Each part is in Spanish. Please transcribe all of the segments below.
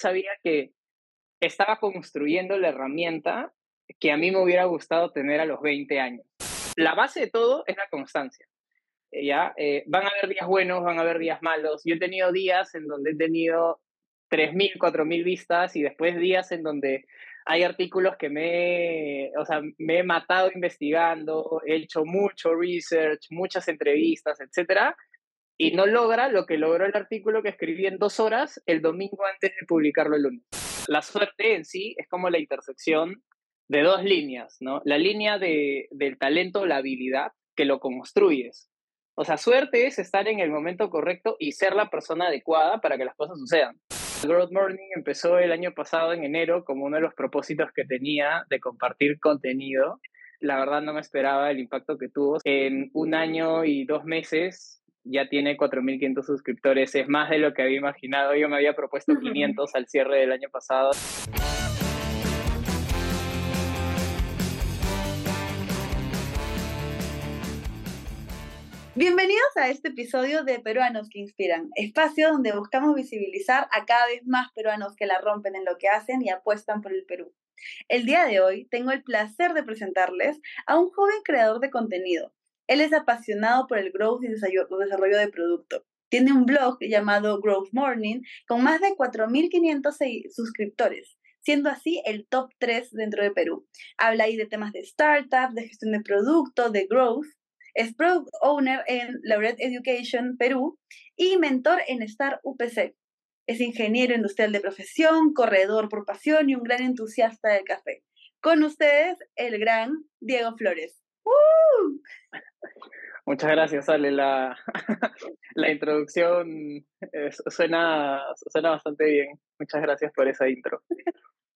sabía que estaba construyendo la herramienta que a mí me hubiera gustado tener a los 20 años. La base de todo es la constancia. Eh, ¿ya? Eh, van a haber días buenos, van a haber días malos. Yo he tenido días en donde he tenido 3.000, 4.000 vistas y después días en donde hay artículos que me, o sea, me he matado investigando, he hecho mucho research, muchas entrevistas, etcétera, y no logra lo que logró el artículo que escribí en dos horas el domingo antes de publicarlo el lunes. La suerte en sí es como la intersección de dos líneas, ¿no? La línea de, del talento, la habilidad, que lo construyes. O sea, suerte es estar en el momento correcto y ser la persona adecuada para que las cosas sucedan. Growth Morning empezó el año pasado en enero como uno de los propósitos que tenía de compartir contenido. La verdad no me esperaba el impacto que tuvo. En un año y dos meses ya tiene 4.500 suscriptores. Es más de lo que había imaginado. Yo me había propuesto 500 al cierre del año pasado. Bienvenidos a este episodio de Peruanos que Inspiran, espacio donde buscamos visibilizar a cada vez más peruanos que la rompen en lo que hacen y apuestan por el Perú. El día de hoy tengo el placer de presentarles a un joven creador de contenido. Él es apasionado por el growth y desarrollo de producto. Tiene un blog llamado Growth Morning con más de 4.500 suscriptores siendo así el top 3 dentro de Perú. Habla ahí de temas de startup, de gestión de producto, de growth, es Product Owner en Laureate Education Perú y mentor en Star UPC. Es ingeniero industrial de profesión, corredor por pasión y un gran entusiasta del café. Con ustedes, el gran Diego Flores. Muchas gracias, Ale. La, la introducción suena, suena bastante bien. Muchas gracias por esa intro.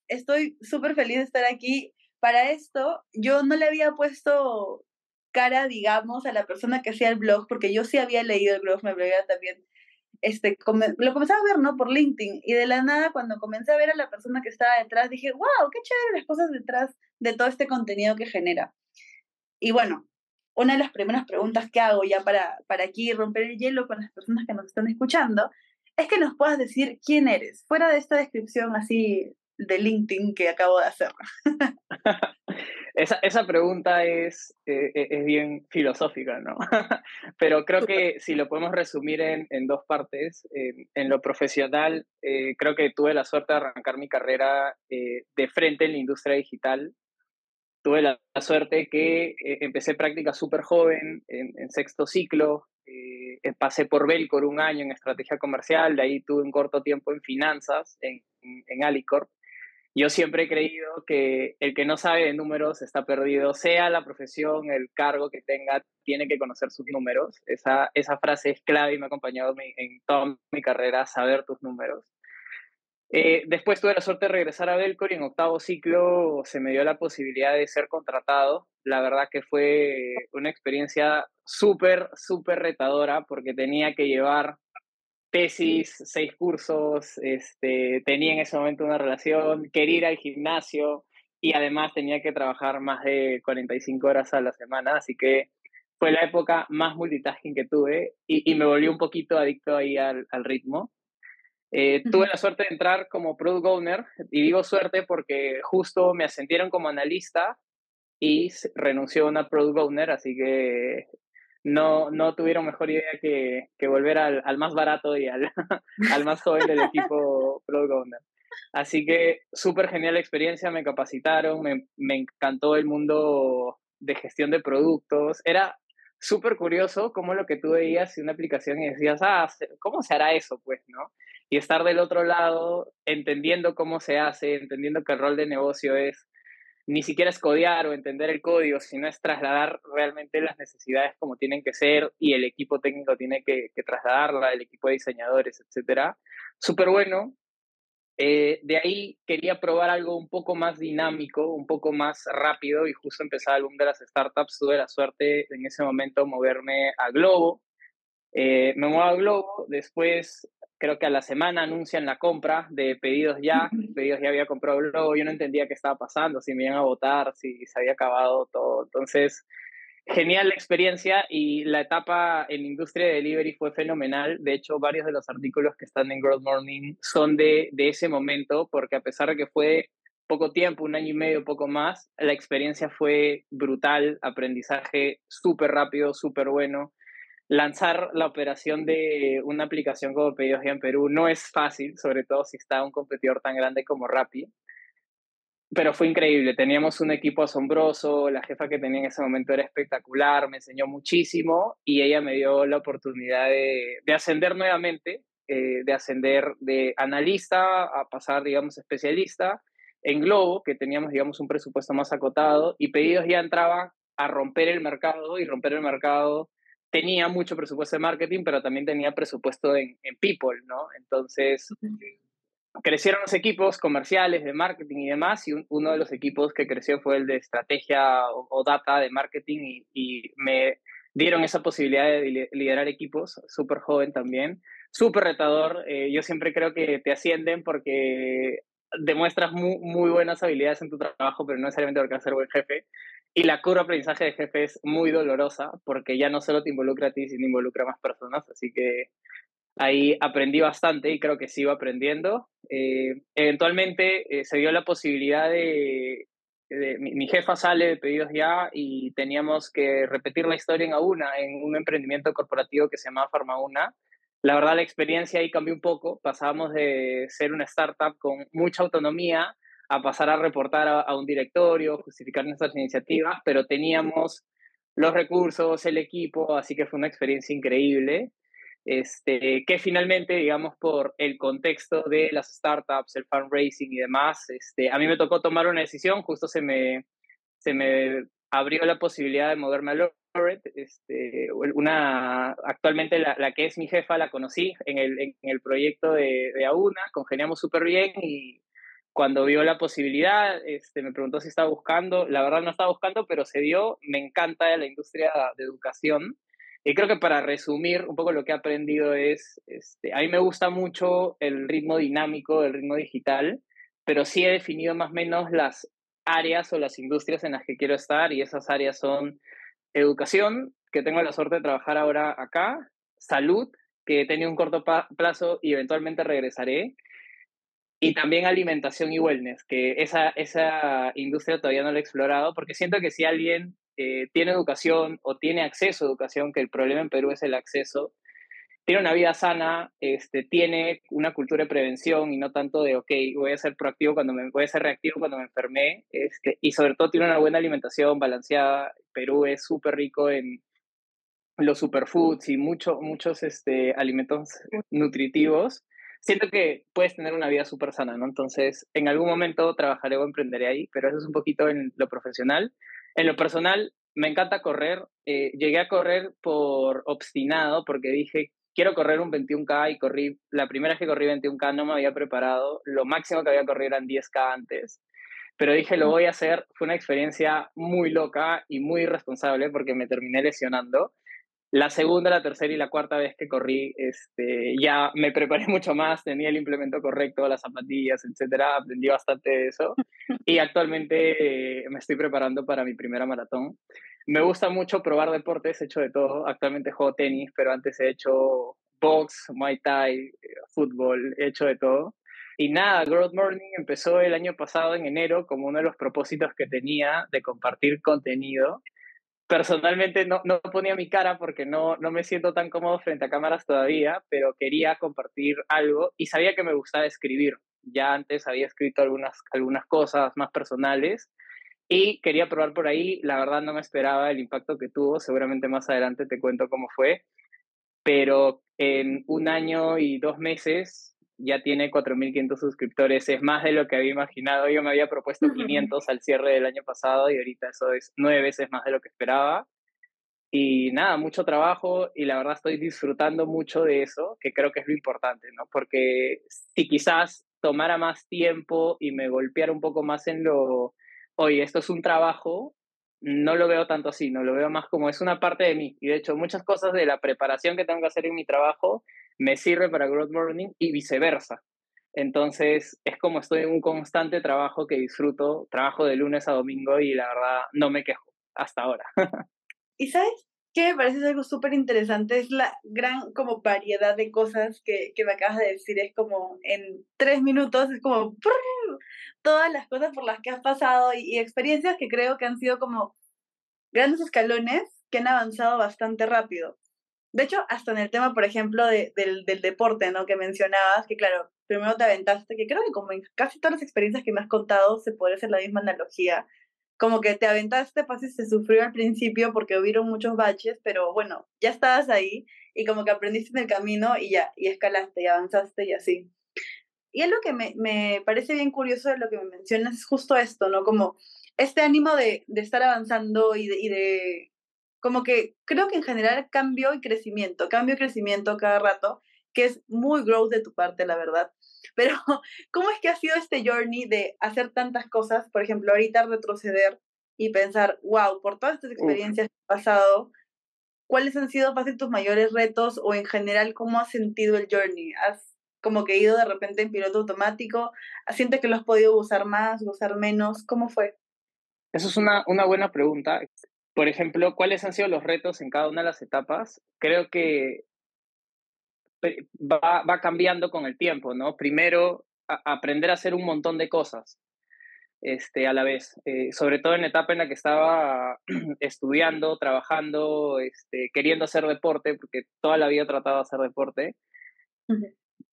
Estoy súper feliz de estar aquí. Para esto, yo no le había puesto cara, digamos, a la persona que hacía el blog, porque yo sí había leído el blog, me veía también, este, lo comenzaba a ver, ¿no? Por LinkedIn, y de la nada, cuando comencé a ver a la persona que estaba detrás, dije, wow, qué chévere las cosas detrás de todo este contenido que genera. Y bueno, una de las primeras preguntas que hago ya para, para aquí romper el hielo con las personas que nos están escuchando, es que nos puedas decir quién eres, fuera de esta descripción así de LinkedIn que acabo de hacer. esa, esa, pregunta es, eh, eh, es bien filosófica, ¿no? Pero creo que si lo podemos resumir en, en dos partes, en lo profesional, eh, creo que tuve la suerte de arrancar mi carrera de frente en la industria digital. Tuve la, suerte que empecé práctica súper joven, en, en, sexto ciclo, pasé por Belcor un año en estrategia comercial, de ahí tuve un corto tiempo en finanzas, en, en Alicorp, yo siempre he creído que el que no sabe de números está perdido, sea la profesión, el cargo que tenga, tiene que conocer sus números. Esa, esa frase es clave y me ha acompañado en toda mi carrera, saber tus números. Eh, después tuve la suerte de regresar a Belcor y en octavo ciclo se me dio la posibilidad de ser contratado. La verdad que fue una experiencia súper, súper retadora porque tenía que llevar tesis, seis cursos, este, tenía en ese momento una relación, quería ir al gimnasio y además tenía que trabajar más de 45 horas a la semana, así que fue la época más multitasking que tuve y, me volví un poquito adicto ahí al, ritmo. Eh, tuve la suerte de entrar como product owner y digo suerte porque justo me ascendieron como analista y renunció a una product owner, así que no, no tuvieron mejor idea que, que volver al, al, más barato y al, al más joven del equipo Product Owner. Así que súper genial la experiencia, me capacitaron, me, me, encantó el mundo de gestión de productos. Era súper curioso cómo lo que tú veías en una aplicación y decías, ah, ¿cómo se hará eso? Pues, ¿no? Y estar del otro lado, entendiendo cómo se hace, entendiendo que el rol de negocio es ni siquiera es codear o entender el código, sino es trasladar realmente las necesidades como tienen que ser y el equipo técnico tiene que, trasladarla, el equipo de diseñadores, etc. Súper bueno. Eh, de ahí quería probar algo un poco más dinámico, un poco más rápido y justo empezaba el boom de las startups. Tuve la suerte en ese momento moverme a Globo. Eh, me muevo a Globo, después creo que a la semana anuncian la compra de pedidos ya, pedidos ya había comprado luego, yo no entendía qué estaba pasando, si me iban a votar, si se había acabado todo. Entonces, genial la experiencia y la etapa en industria de delivery fue fenomenal. De hecho, varios de los artículos que están en Growth Morning son de, de ese momento, porque a pesar de que fue poco tiempo, un año y medio, poco más, la experiencia fue brutal, aprendizaje súper rápido, súper bueno. Lanzar la operación de una aplicación como Pedidos en Perú no es fácil, sobre todo si está un competidor tan grande como Rappi pero fue increíble. Teníamos un equipo asombroso, la jefa que tenía en ese momento era espectacular, me enseñó muchísimo y ella me dio la oportunidad de, de ascender nuevamente, eh, de ascender de analista a pasar, digamos, especialista en Globo, que teníamos, digamos, un presupuesto más acotado y pedidos ya entraba a romper el mercado y romper el mercado tenía mucho presupuesto de marketing, pero también tenía presupuesto en, en people, ¿no? Entonces, crecieron los equipos comerciales de marketing y demás, y uno de los equipos que creció fue el de estrategia o, data de marketing, y, me dieron esa posibilidad de liderar equipos, súper joven también, súper retador. Eh, yo siempre creo que te ascienden porque demuestras muy, muy, buenas habilidades en tu trabajo, pero no necesariamente porque vas buen jefe. Y la curva de aprendizaje de jefe es muy dolorosa porque ya no solo te involucra a ti, sino involucra a más personas. Así que Ahí aprendí bastante y creo que sigo aprendiendo. Eh, eventualmente eh, se dio la posibilidad de, mi, jefa sale de pedidos ya y teníamos que repetir la historia en Auna, en un emprendimiento corporativo que se llamaba Farmauna. La verdad la experiencia ahí cambió un poco. Pasábamos de ser una startup con mucha autonomía a pasar a reportar a, a un directorio, justificar nuestras iniciativas, pero teníamos los recursos, el equipo, así que fue una experiencia increíble este, que finalmente, digamos, por el contexto de las startups, el fundraising y demás, este, a mí me tocó tomar una decisión, justo se me, se me abrió la posibilidad de moverme a Loret, este, una, actualmente la, la, que es mi jefa la conocí en el, en el proyecto de, de AUNA, congeniamos súper bien y cuando vio la posibilidad, este, me preguntó si estaba buscando, la verdad no estaba buscando, pero se dio, me encanta la industria de educación, y creo que para resumir un poco lo que he aprendido es, este, a mí me gusta mucho el ritmo dinámico, el ritmo digital, pero sí he definido más o menos las áreas o las industrias en las que quiero estar y esas áreas son educación, que tengo la suerte de trabajar ahora acá, salud, que he tenido un corto plazo y eventualmente regresaré, y también alimentación y wellness, que esa, esa industria todavía no la he explorado, porque siento que si alguien eh, tiene educación o tiene acceso a educación, que el problema en Perú es el acceso, tiene una vida sana, este, tiene una cultura de prevención y no tanto de, ok, voy a ser proactivo cuando me, voy a ser reactivo cuando me enfermé, este, y sobre todo tiene una buena alimentación balanceada. Perú es súper rico en los superfoods y mucho, muchos este, alimentos nutritivos. Siento que puedes tener una vida súper sana, ¿no? Entonces, en algún momento trabajaré o emprenderé ahí, pero eso es un poquito en lo profesional. En lo personal, me encanta correr. Eh, llegué a correr por obstinado porque dije, quiero correr un 21K y corrí, la primera vez que corrí 21K no me había preparado, lo máximo que había corrido eran 10K antes, pero dije, lo voy a hacer. Fue una experiencia muy loca y muy irresponsable porque me terminé lesionando. La segunda, la tercera y la cuarta vez que corrí, este, ya me preparé mucho más, tenía el implemento correcto, las zapatillas, etcétera, aprendí bastante de eso y actualmente eh, me estoy preparando para mi primera maratón. Me gusta mucho probar deportes, he hecho de todo. Actualmente juego tenis, pero antes he hecho box, muay thai, fútbol, he hecho de todo. Y nada, Growth Morning empezó el año pasado en enero como uno de los propósitos que tenía de compartir contenido personalmente no, no, ponía mi cara porque no, no me siento tan cómodo frente a cámaras todavía, pero quería compartir algo y sabía que me gustaba escribir. Ya antes había escrito algunas, algunas cosas más personales y quería probar por ahí. La verdad no me esperaba el impacto que tuvo, seguramente más adelante te cuento cómo fue, pero en un año y dos meses ya tiene 4.500 suscriptores, es más de lo que había imaginado. Yo me había propuesto 500 al cierre del año pasado y ahorita eso es nueve veces más de lo que esperaba. Y nada, mucho trabajo y la verdad estoy disfrutando mucho de eso, que creo que es lo importante, ¿no? Porque si quizás tomara más tiempo y me golpeara un poco más en lo, oye, esto es un trabajo, no lo veo tanto así, no lo veo más como es una parte de mí. Y de hecho, muchas cosas de la preparación que tengo que hacer en mi trabajo me sirve para Growth Morning y viceversa. Entonces es como estoy en un constante trabajo que disfruto, trabajo de lunes a domingo y la verdad no me quejo hasta ahora. Y sabes qué me parece algo súper interesante, es la gran como variedad de cosas que, que, me acabas de decir, es como en tres minutos, es como todas las cosas por las que has pasado y, y experiencias que creo que han sido como grandes escalones que han avanzado bastante rápido. De hecho, hasta en el tema, por ejemplo, de, del, del, deporte, ¿no? Que mencionabas, que claro, primero te aventaste, que creo que como en casi todas las experiencias que me has contado se puede hacer la misma analogía. Como que te aventaste, pues se sufrió al principio porque hubieron muchos baches, pero bueno, ya estabas ahí y como que aprendiste en el camino y ya, y escalaste y avanzaste y así. Y es lo que me, me parece bien curioso de lo que me mencionas, es justo esto, ¿no? Como este ánimo de, de estar avanzando y de, y de como que creo que en general cambio y crecimiento, cambio y crecimiento cada rato, que es muy growth de tu parte, la verdad. Pero, ¿cómo es que ha sido este journey de hacer tantas cosas? Por ejemplo, ahorita retroceder y pensar, wow, por todas estas experiencias que he pasado, ¿cuáles han sido fácil tus mayores retos o en general cómo has sentido el journey? ¿Has como que ido de repente en piloto automático? ¿Sientes que lo has podido usar más, usar menos? ¿Cómo fue? Eso es una, una buena pregunta por ejemplo, ¿cuáles han sido los retos en cada una de las etapas? Creo que va, va cambiando con el tiempo, ¿no? Primero, aprender a hacer un montón de cosas este, a la vez, eh, sobre todo en la etapa en la que estaba estudiando, trabajando, este, queriendo hacer deporte, porque toda la vida he tratado de hacer deporte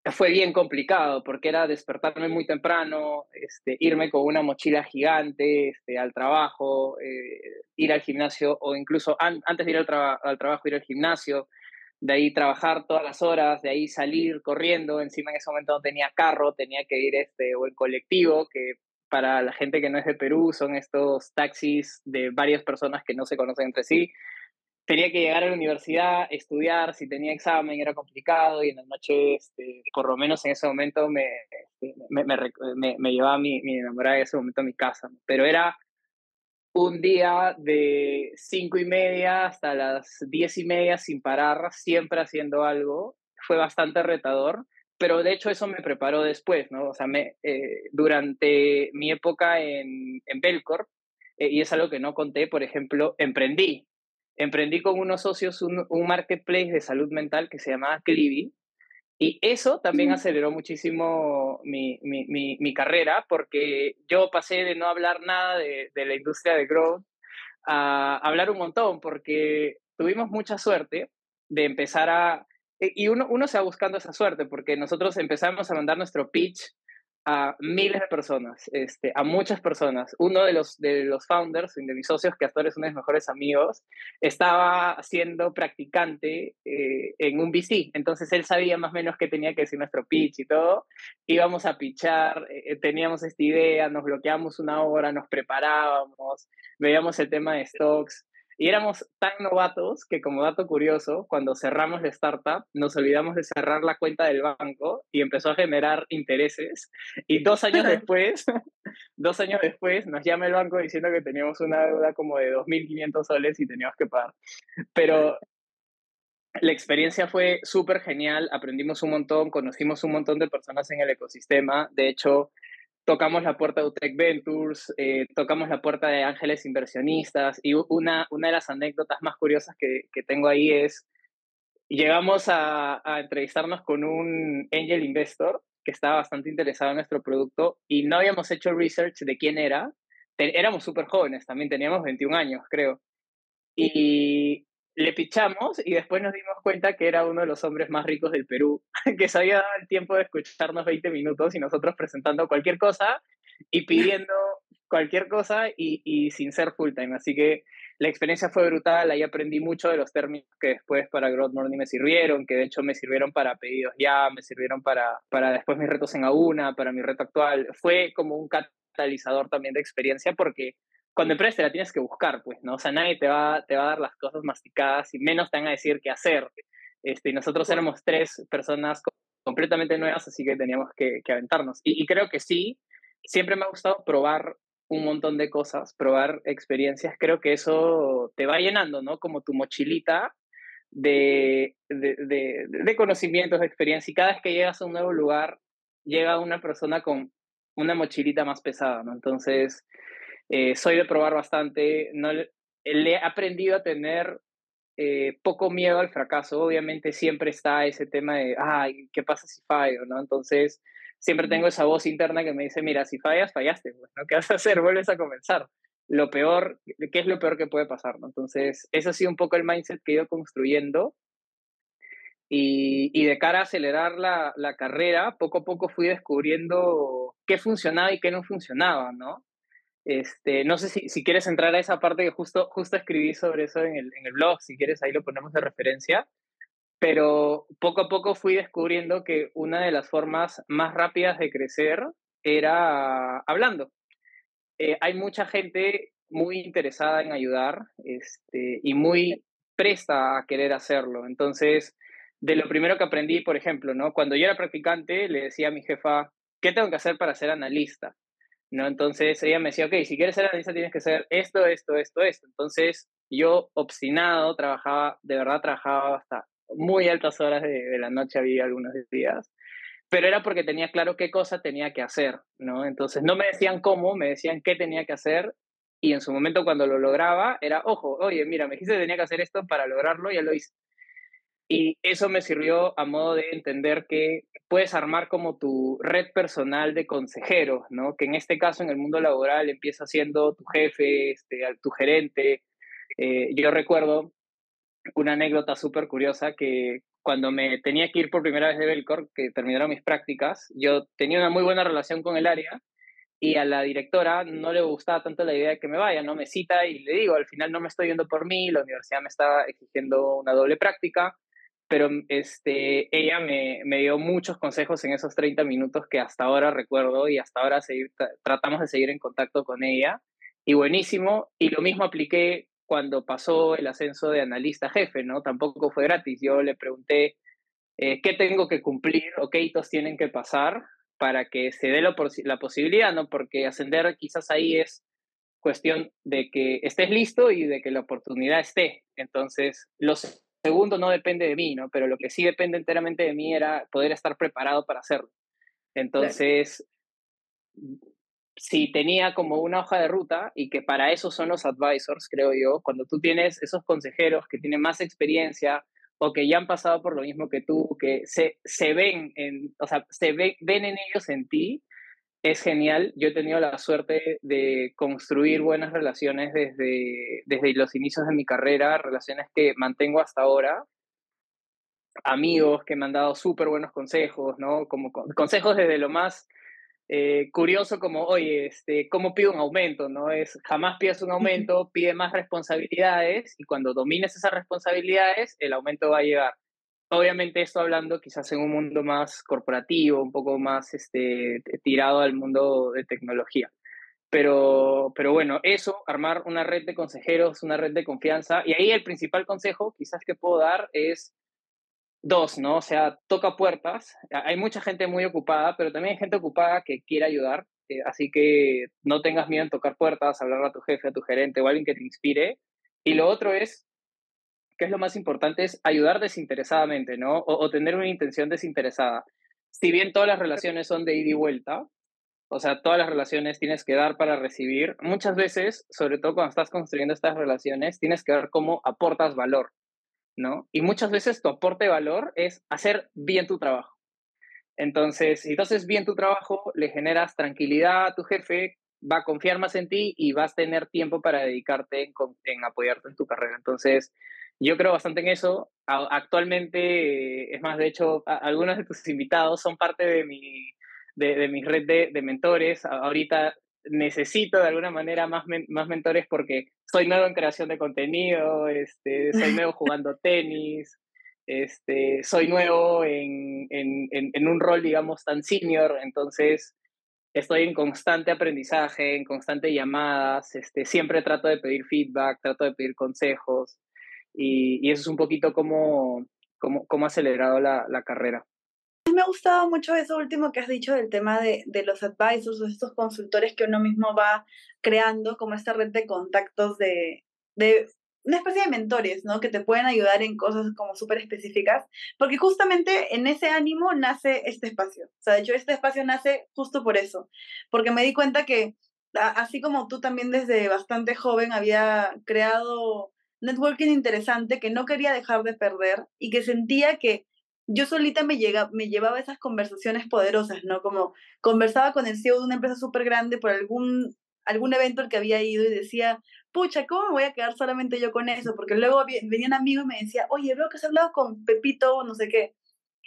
fue bien complicado porque era despertarme muy temprano, este, irme con una mochila gigante este, al trabajo, eh, ir al gimnasio o incluso antes de ir al, al, trabajo ir al gimnasio, de ahí trabajar todas las horas, de ahí salir corriendo, encima en ese momento no tenía carro, tenía que ir este, o en colectivo, que para la gente que no es de Perú son estos taxis de varias personas que no se conocen entre sí, tenía que llegar a la universidad, estudiar, si tenía examen era complicado y en la noche, este, por lo menos en ese momento, me, este, me, me, me, llevaba mi, mi enamorada en ese momento a mi casa. Pero era un día de cinco y media hasta las diez y media sin parar, siempre haciendo algo. Fue bastante retador, pero de hecho eso me preparó después, ¿no? O sea, me, eh, durante mi época en, en Belcorp, eh, y es algo que no conté, por ejemplo, emprendí emprendí con unos socios un, marketplace de salud mental que se llamaba Clivi. Y eso también aceleró muchísimo mi, mi, mi, carrera porque yo pasé de no hablar nada de, de la industria de growth a hablar un montón porque tuvimos mucha suerte de empezar a... Y uno, uno se va buscando esa suerte porque nosotros empezamos a mandar nuestro pitch a miles de personas, este, a muchas personas. Uno de los, de los founders, de mis socios, que hasta ahora es uno de mis mejores amigos, estaba siendo practicante eh, en un VC. Entonces él sabía más o menos qué tenía que decir nuestro pitch y todo. Íbamos a pitchar, eh, teníamos esta idea, nos bloqueamos una hora, nos preparábamos, veíamos el tema de stocks. Y éramos tan novatos que como dato curioso, cuando cerramos la startup, nos olvidamos de cerrar la cuenta del banco y empezó a generar intereses. Y dos años después, dos años después, nos llama el banco diciendo que teníamos una deuda como de 2.500 soles y teníamos que pagar. Pero la experiencia fue súper genial, aprendimos un montón, conocimos un montón de personas en el ecosistema. De hecho, tocamos la puerta de Utrecht Ventures, eh, tocamos la puerta de Ángeles Inversionistas y una, una de las anécdotas más curiosas que, que tengo ahí es, llegamos a, a, entrevistarnos con un angel investor que estaba bastante interesado en nuestro producto y no habíamos hecho research de quién era. éramos súper jóvenes, también teníamos 21 años, creo. Y le pichamos y después nos dimos cuenta que era uno de los hombres más ricos del Perú, que se había dado el tiempo de escucharnos 20 minutos y nosotros presentando cualquier cosa y pidiendo cualquier cosa y, y sin ser full time. Así que la experiencia fue brutal, ahí aprendí mucho de los términos que después para Growth Morning me sirvieron, que de hecho me sirvieron para pedidos ya, me sirvieron para, para después mis retos en AUNA, para mi reto actual. Fue como un catalizador también de experiencia porque cuando emprendes te la tienes que buscar, pues, ¿no? O sea, nadie te va, te va a dar las cosas masticadas y menos te van a decir qué hacer. Este, y nosotros éramos tres personas completamente nuevas, así que teníamos que, que aventarnos. Y, y, creo que sí, siempre me ha gustado probar un montón de cosas, probar experiencias. Creo que eso te va llenando, ¿no? Como tu mochilita de, de, de, de conocimientos, de experiencia. Y cada vez que llegas a un nuevo lugar, llega una persona con una mochilita más pesada, ¿no? Entonces, eh, soy de probar bastante, no, le he aprendido a tener eh, poco miedo al fracaso. Obviamente siempre está ese tema de, ay, ¿qué pasa si fallo? ¿no? Entonces, siempre tengo esa voz interna que me dice, mira, si fallas, fallaste, pues, ¿no? ¿Qué vas a hacer? Vuelves a comenzar. Lo peor, ¿qué es lo peor que puede pasar? ¿no? Entonces, ese ha sido un poco el mindset que he ido construyendo. Y, y de cara a acelerar la, la, carrera, poco a poco fui descubriendo qué funcionaba y qué no funcionaba, ¿no? Este, no sé si, si, quieres entrar a esa parte que justo, justo escribí sobre eso en el, en el blog, si quieres ahí lo ponemos de referencia, pero poco a poco fui descubriendo que una de las formas más rápidas de crecer era hablando. Eh, hay mucha gente muy interesada en ayudar este, y muy presta a querer hacerlo. Entonces, de lo primero que aprendí, por ejemplo, ¿no? cuando yo era practicante, le decía a mi jefa, ¿qué tengo que hacer para ser analista? ¿No? Entonces ella me decía, ok, si quieres ser analista tienes que hacer esto, esto, esto, esto. Entonces yo, obstinado, trabajaba, de verdad trabajaba hasta muy altas horas de, la noche, había algunos días, pero era porque tenía claro qué cosa tenía que hacer, ¿no? Entonces no me decían cómo, me decían qué tenía que hacer y en su momento cuando lo lograba era, ojo, oye, mira, me dijiste que tenía que hacer esto para lograrlo, ya lo hice. Y eso me sirvió a modo de entender que puedes armar como tu red personal de consejeros, ¿no? Que en este caso en el mundo laboral empieza siendo tu jefe, este, tu gerente. Eh, yo recuerdo una anécdota súper curiosa que cuando me tenía que ir por primera vez de Belcor, que terminaron mis prácticas, yo tenía una muy buena relación con el área y a la directora no le gustaba tanto la idea de que me vaya, no me cita y le digo, al final no me estoy yendo por mí, la universidad me está exigiendo una doble práctica, pero este, ella me, me, dio muchos consejos en esos 30 minutos que hasta ahora recuerdo y hasta ahora seguir, tratamos de seguir en contacto con ella. Y buenísimo, y lo mismo apliqué cuando pasó el ascenso de analista jefe, ¿no? Tampoco fue gratis. Yo le pregunté eh, qué tengo que cumplir o qué hitos tienen que pasar para que se dé la, la posibilidad, ¿no? Porque ascender quizás ahí es cuestión de que estés listo y de que la oportunidad esté. Entonces, los segundo no depende de mí, ¿no? Pero lo que sí depende enteramente de mí era poder estar preparado para hacerlo. Entonces, si tenía como una hoja de ruta y que para eso son los advisors, creo yo, cuando tú tienes esos consejeros que tienen más experiencia o que ya han pasado por lo mismo que tú, que se, se ven, en, o sea, se ven en ellos en ti, es genial. Yo he tenido la suerte de construir buenas relaciones desde, desde los inicios de mi carrera, relaciones que mantengo hasta ahora. Amigos que me han dado súper buenos consejos, ¿no? Como consejos desde lo más eh, curioso como, oye, este, ¿cómo pido un aumento? ¿no? Es jamás pidas un aumento, pide más responsabilidades y cuando domines esas responsabilidades, el aumento va a llegar. Obviamente esto hablando quizás en un mundo más corporativo, un poco más este, tirado al mundo de tecnología. Pero, pero bueno, eso, armar una red de consejeros, una red de confianza. Y ahí el principal consejo quizás que puedo dar es dos, ¿no? O sea, toca puertas. Hay mucha gente muy ocupada, pero también hay gente ocupada que quiere ayudar. Eh, así que no tengas miedo en tocar puertas, hablar a tu jefe, a tu gerente o a alguien que te inspire. Y lo otro es que es lo más importante, es ayudar desinteresadamente, ¿no? O, tener una intención desinteresada. Si bien todas las relaciones son de ida y vuelta, o sea, todas las relaciones tienes que dar para recibir, muchas veces, sobre todo cuando estás construyendo estas relaciones, tienes que ver cómo aportas valor, ¿no? Y muchas veces tu aporte de valor es hacer bien tu trabajo. Entonces, si tú haces bien tu trabajo, le generas tranquilidad a tu jefe, va a confiar más en ti y vas a tener tiempo para dedicarte en, en apoyarte en tu carrera. Entonces, yo creo bastante en eso. Actualmente, es más, de hecho, algunos de tus invitados son parte de mi, de, mi red de, mentores. Ahorita necesito de alguna manera más, más mentores porque soy nuevo en creación de contenido, este, soy nuevo jugando tenis, este, soy nuevo en, en, en, un rol, digamos, tan senior, entonces estoy en constante aprendizaje, en constante llamadas, este, siempre trato de pedir feedback, trato de pedir consejos. Y, eso es un poquito como, como, ha acelerado la, la carrera. Me ha gustado mucho eso último que has dicho del tema de, de los advisors o estos consultores que uno mismo va creando, como esta red de contactos de, de una especie de mentores, ¿no? Que te pueden ayudar en cosas como súper específicas, porque justamente en ese ánimo nace este espacio. O sea, de hecho, este espacio nace justo por eso, porque me di cuenta que así como tú también desde bastante joven había creado networking interesante que no quería dejar de perder y que sentía que yo solita me, llega, me llevaba esas conversaciones poderosas, ¿no? Como conversaba con el CEO de una empresa súper grande por algún, algún evento al que había ido y decía, pucha, ¿cómo me voy a quedar solamente yo con eso? Porque luego venían amigos y me decía, oye, veo que has hablado con Pepito, no sé qué.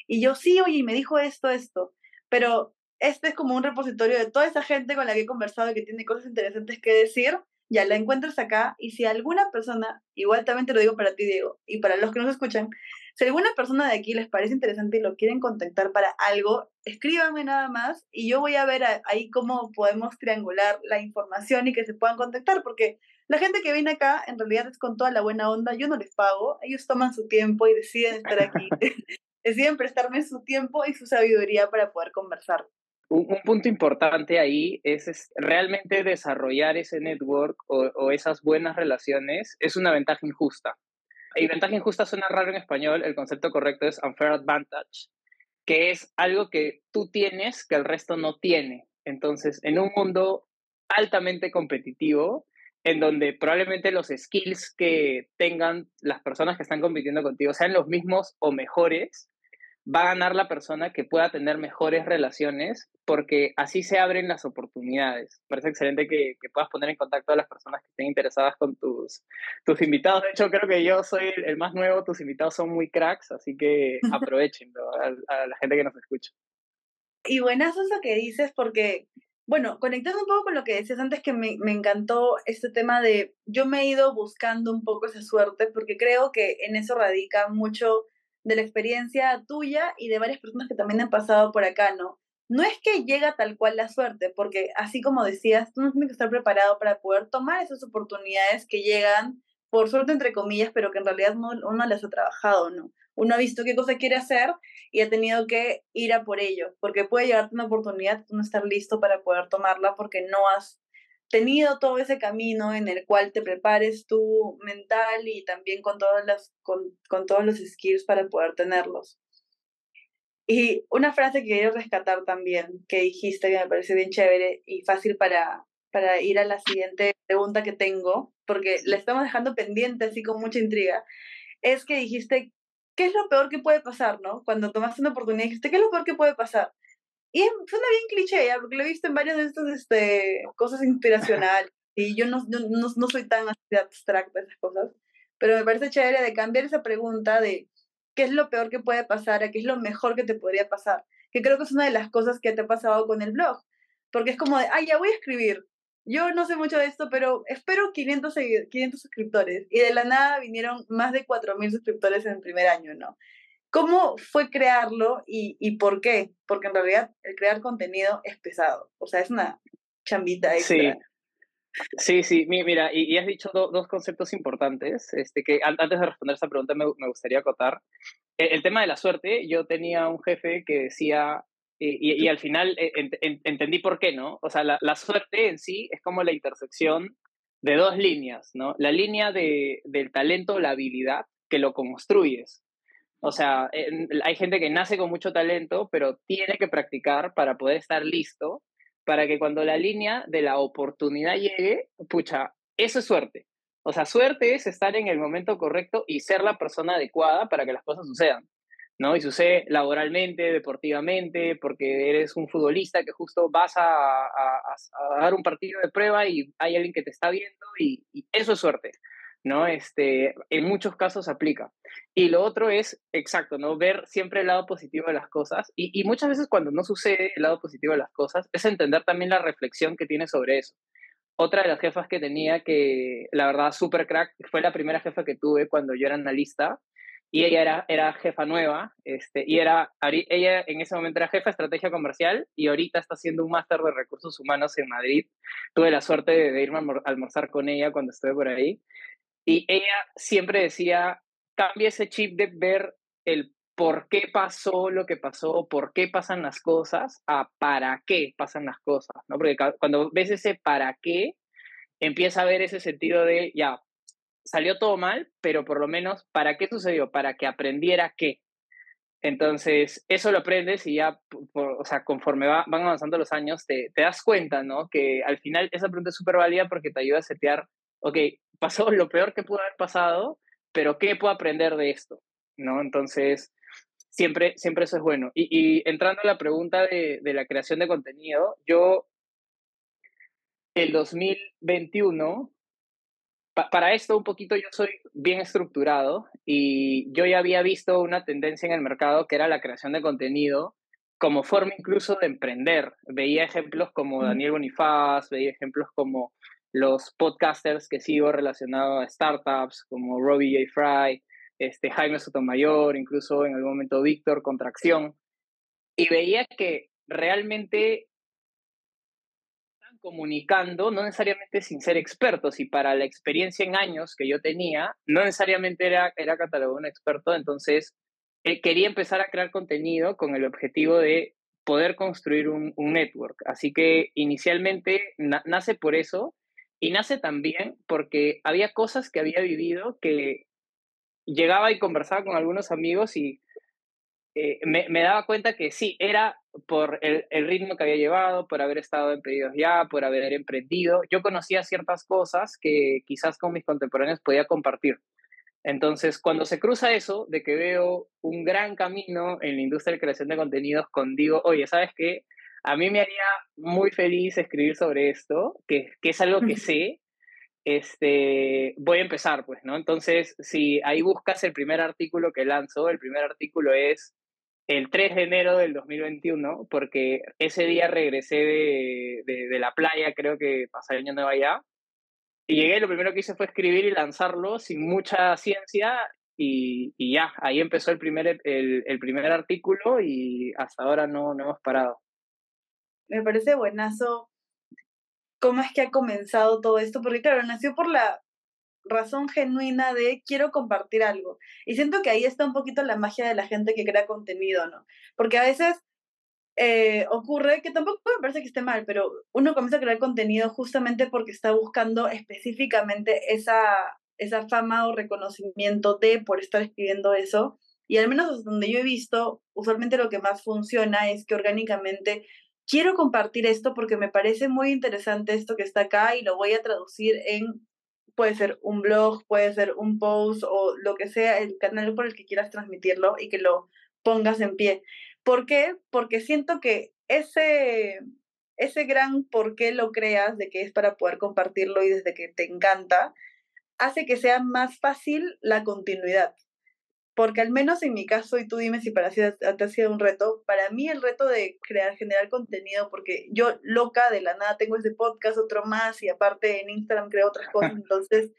Y yo, sí, oye, y me dijo esto, esto. Pero este es como un repositorio de toda esa gente con la que he conversado y que tiene cosas interesantes que decir. Ya la encuentras acá. Y si alguna persona, igual también te lo digo para ti, Diego, y para los que nos escuchan, si alguna persona de aquí les parece interesante y lo quieren contactar para algo, escríbanme nada más y yo voy a ver ahí cómo podemos triangular la información y que se puedan contactar, porque la gente que viene acá en realidad es con toda la buena onda, yo no les pago, ellos toman su tiempo y deciden estar aquí, deciden prestarme su tiempo y su sabiduría para poder conversar. Un, punto importante ahí es, realmente desarrollar ese network o, o esas buenas relaciones es una ventaja injusta y ventaja injusta suena raro en español, el concepto correcto es unfair advantage, que es algo que tú tienes que el resto no tiene. Entonces, en un mundo altamente competitivo, en donde probablemente los skills que tengan las personas que están compitiendo contigo sean los mismos o mejores, va a ganar la persona que pueda tener mejores relaciones porque así se abren las oportunidades. Parece excelente que, puedas poner en contacto a las personas que estén interesadas con tus, tus invitados. De hecho, creo que yo soy el, más nuevo, tus invitados son muy cracks, así que aprovechenlo a, la gente que nos escucha. Y buenas es lo que dices porque, bueno, conectando un poco con lo que decías antes, que me, me encantó este tema de yo me he ido buscando un poco esa suerte porque creo que en eso radica mucho de la experiencia tuya y de varias personas que también han pasado por acá, ¿no? No es que llega tal cual la suerte, porque así como decías, tú no tienes que estar preparado para poder tomar esas oportunidades que llegan por suerte entre comillas, pero que en realidad no, las ha trabajado, ¿no? Uno ha visto qué cosa quiere hacer y ha tenido que ir a por ello, porque puede llegarte una oportunidad, tú no estar listo para poder tomarla porque no has tenido todo ese camino en el cual te prepares tú mental y también con, todas las, con, con todos los skills para poder tenerlos. Y una frase que quiero rescatar también, que dijiste, que me parece bien chévere y fácil para, para ir a la siguiente pregunta que tengo, porque la estamos dejando pendiente así con mucha intriga, es que dijiste, ¿qué es lo peor que puede pasar, no? Cuando tomaste una oportunidad, dijiste, ¿qué es lo peor que puede pasar? Y suena bien cliché, ¿ya? porque lo he visto en varias de estas este, cosas inspiracionales. Y yo no, no, no soy tan abstracta esas cosas. Pero me parece chévere de cambiar esa pregunta de qué es lo peor que puede pasar a qué es lo mejor que te podría pasar. Que creo que es una de las cosas que te ha pasado con el blog. Porque es como de, ah, ya voy a escribir. Yo no sé mucho de esto, pero espero 500, 500 suscriptores. Y de la nada vinieron más de 4.000 suscriptores en el primer año, ¿no? ¿Cómo fue crearlo y, y, por qué? Porque en realidad el crear contenido es pesado, o sea, es una chambita extra. Sí, sí, sí. mira, y, has dicho dos conceptos importantes este, que antes de responder esa pregunta me, me gustaría acotar. E, el, tema de la suerte, yo tenía un jefe que decía, y, y, al final eh, entendí por qué, ¿no? O sea, la, la, suerte en sí es como la intersección de dos líneas, ¿no? La línea de, del talento, la habilidad, que lo construyes, o sea, hay gente que nace con mucho talento, pero tiene que practicar para poder estar listo, para que cuando la línea de la oportunidad llegue, pucha, eso es suerte. O sea, suerte es estar en el momento correcto y ser la persona adecuada para que las cosas sucedan. ¿no? Y sucede laboralmente, deportivamente, porque eres un futbolista que justo vas a, dar un partido de prueba y hay alguien que te está viendo y eso es suerte. ¿No? Este, en muchos casos aplica. Y lo otro es, exacto, ¿no? Ver siempre el lado positivo de las cosas. Y, muchas veces cuando no sucede el lado positivo de las cosas, es entender también la reflexión que tiene sobre eso. Otra de las jefas que tenía que, la verdad, súper crack, fue la primera jefa que tuve cuando yo era analista. Y ella era, era jefa nueva, este, y era, ella en ese momento era jefa de estrategia comercial y ahorita está haciendo un máster de recursos humanos en Madrid. Tuve la suerte de irme a almorzar con ella cuando estuve por ahí. Y ella siempre decía, cambia ese chip de ver el por qué pasó lo que pasó, por qué pasan las cosas, a para qué pasan las cosas, ¿no? Porque cuando ves ese para qué, empieza a ver ese sentido de, ya, salió todo mal, pero por lo menos, ¿para qué sucedió? Para que aprendiera qué. Entonces, eso lo aprendes y ya, o sea, conforme van avanzando los años, te, te, das cuenta, ¿no? Que al final esa pregunta es súper válida porque te ayuda a setear, ok, pasó lo peor que pudo haber pasado, pero ¿qué puedo aprender de esto? ¿No? Entonces, siempre, siempre eso es bueno. Y, y entrando a la pregunta de, de la creación de contenido, yo, el 2021, para esto un poquito yo soy bien estructurado y yo ya había visto una tendencia en el mercado que era la creación de contenido como forma incluso de emprender. Veía ejemplos como Daniel Bonifaz, veía ejemplos como los podcasters que sigo relacionados a startups, como Robbie J. Fry, este, Jaime Sotomayor, incluso en algún momento Víctor Contracción. Y veía que realmente comunicando, no necesariamente sin ser expertos, y para la experiencia en años que yo tenía, no necesariamente era, era catalogado un experto, entonces eh, quería empezar a crear contenido con el objetivo de poder construir un, un network. Así que inicialmente nace por eso y nace también porque había cosas que había vivido que llegaba y conversaba con algunos amigos y eh, me, daba cuenta que sí, era por el, el, ritmo que había llevado, por haber estado en pedidos ya, por haber emprendido. Yo conocía ciertas cosas que quizás con mis contemporáneos podía compartir. Entonces, cuando se cruza eso, de que veo un gran camino en la industria de creación de contenidos, con digo, oye, ¿sabes qué? A mí me haría muy feliz escribir sobre esto, que, que es algo que sé, este, voy a empezar, pues, ¿no? Entonces, si ahí buscas el primer artículo que lanzo, el primer artículo es el 3 de enero del 2021, porque ese día regresé de, de, la playa, creo que pasé el año nuevo allá, y llegué, lo primero que hice fue escribir y lanzarlo sin mucha ciencia, y, y ya, ahí empezó el primer, el, el, primer artículo y hasta ahora no, no hemos parado. Me parece buenazo cómo es que ha comenzado todo esto, porque claro, nació por la razón genuina de quiero compartir algo. Y siento que ahí está un poquito la magia de la gente que crea contenido, ¿no? Porque a veces eh, ocurre que tampoco me parece que esté mal, pero uno comienza a crear contenido justamente porque está buscando específicamente esa, esa fama o reconocimiento de por estar escribiendo eso. Y al menos donde yo he visto, usualmente lo que más funciona es que orgánicamente quiero compartir esto porque me parece muy interesante esto que está acá y lo voy a traducir en puede ser un blog, puede ser un post o lo que sea, el canal por el que quieras transmitirlo y que lo pongas en pie. ¿Por qué? Porque siento que ese, ese gran por qué lo creas, de que es para poder compartirlo y desde que te encanta, hace que sea más fácil la continuidad. Porque al menos en mi caso, y tú dime si para ti te ha sido un reto, para mí el reto de crear, generar contenido, porque yo loca de la nada tengo este podcast, otro más, y aparte en Instagram creo otras cosas, entonces,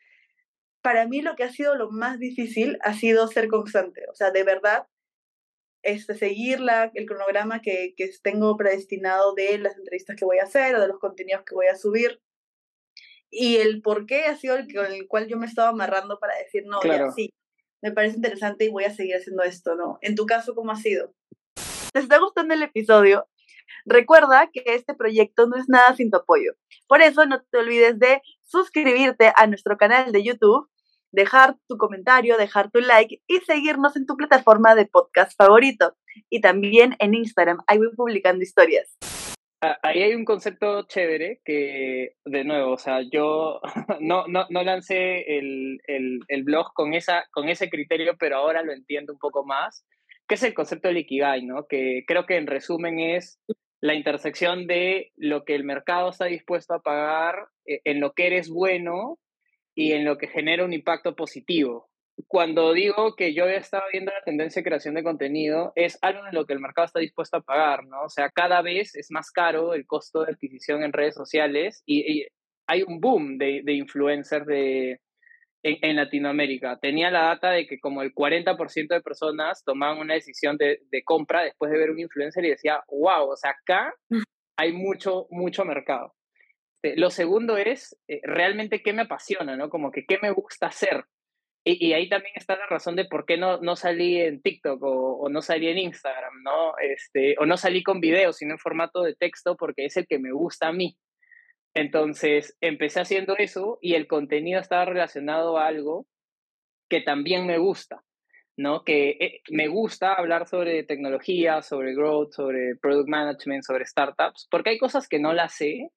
para mí lo que ha sido lo más difícil ha sido ser constante, o sea, de verdad, este, seguir la, el cronograma que, que tengo predestinado de las entrevistas que voy a hacer o de los contenidos que voy a subir. Y el por qué ha sido el, con el cual yo me estaba amarrando para decir, no, ya sí, me parece interesante y voy a seguir haciendo esto, ¿no? En tu caso, ¿cómo ha sido? ¿Te está gustando el episodio? Recuerda que este proyecto no es nada sin tu apoyo. Por eso no te olvides de suscribirte a nuestro canal de YouTube, dejar tu comentario, dejar tu like y seguirnos en tu plataforma de podcast favorito. Y también en Instagram, ahí voy publicando historias. Ah, ahí hay un concepto chévere que, de nuevo, o sea, yo no, no, no lancé el, el, el, blog con, esa, con ese criterio, pero ahora lo entiendo un poco más, que es el concepto del Ikigai, ¿no? Que creo que en resumen es la intersección de lo que el mercado está dispuesto a pagar, eh, en lo que eres bueno y en lo que genera un impacto positivo cuando digo que yo he estado viendo la tendencia de creación de contenido, es algo en lo que el mercado está dispuesto a pagar, ¿no? O sea, cada vez es más caro el costo de adquisición en redes sociales y, hay un boom de, de influencers de, en, Latinoamérica. Tenía la data de que como el 40% de personas tomaban una decisión de, de, compra después de ver un influencer y decía, wow, o sea, acá hay mucho, mucho mercado. Este, lo segundo es eh, realmente qué me apasiona, ¿no? Como que qué me gusta hacer. Y, ahí también está la razón de por qué no, no salí en TikTok o, no salí en Instagram, ¿no? Este, o no salí con videos, sino en formato de texto, porque es el que me gusta a mí. Entonces, empecé haciendo eso y el contenido estaba relacionado a algo que también me gusta. ¿no? Que eh, me gusta hablar sobre tecnología, sobre growth, sobre product management, sobre startups, porque hay cosas que no las sé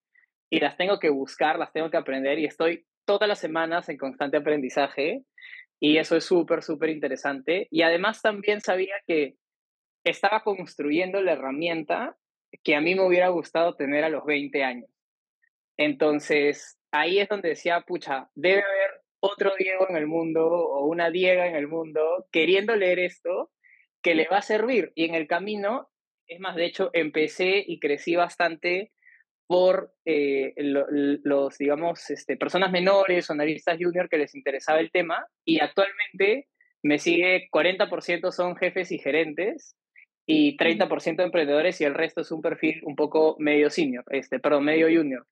y las tengo que buscar, las tengo que aprender y estoy todas las semanas en constante aprendizaje y eso es súper, súper interesante. Y además también sabía que estaba construyendo la herramienta que a mí me hubiera gustado tener a los 20 años. Entonces, ahí es donde decía, pucha, debe haber otro Diego en el mundo o una Diega en el mundo queriendo leer esto que le va a servir. Y en el camino, es más, de hecho, empecé y crecí bastante por eh, los, digamos, este, personas menores o analistas junior que les interesaba el tema y actualmente me sigue 40% son jefes y gerentes y 30% emprendedores y el resto es un perfil un poco medio senior, este, perdón, medio junior.